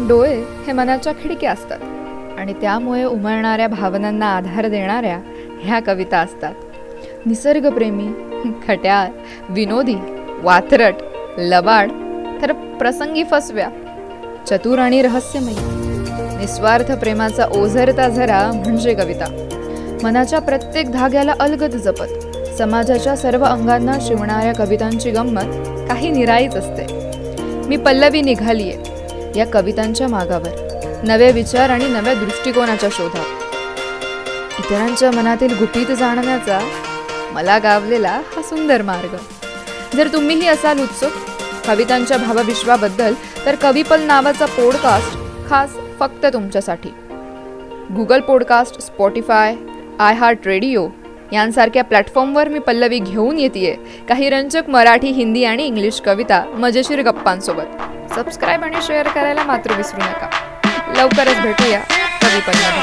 डोळे हे मनाच्या खिडक्या असतात आणि त्यामुळे उमळणाऱ्या भावनांना आधार देणाऱ्या ह्या कविता असतात. निसर्गप्रेमी खट्याळ विनोदी वात्रट लबाड तर प्रसंगी फसव्या चतुर आणि रहस्यमयी निस्वार्थ प्रेमाचा ओझरता झरा म्हणजे कविता. मनाच्या प्रत्येक धाग्याला अलगद जपत समाजाच्या सर्व अंगांना शिवणाऱ्या कवितांची गंमत काही निराळीच असते. मी पल्लवी निघालीये. या कवितांच्या मागावर. नवे विचार आणि नव्या दृष्टिकोनाच्या शोधात इतरांच्या मनातील गुपित जाणण्याचा मला गावलेला हा सुंदर मार्ग. जर तुम्हीही असाल उत्सुक कवितांच्या भावविश्वाबद्दल तर कविपल नावाचा पॉडकास्ट खास फक्त तुमच्यासाठी. Google podcast Spotify I heart radio यांसारख्या प्लॅटफॉर्मवर मी पल्लवी घेऊन येते काही रंजक मराठी हिंदी आणि इंग्लिश कविता मजेशीर गप्पांसोबत. सबस्क्राईब आणि शेअर करायला मात्र विसरू नका. लवकरच भेटूया कवी पल्लवी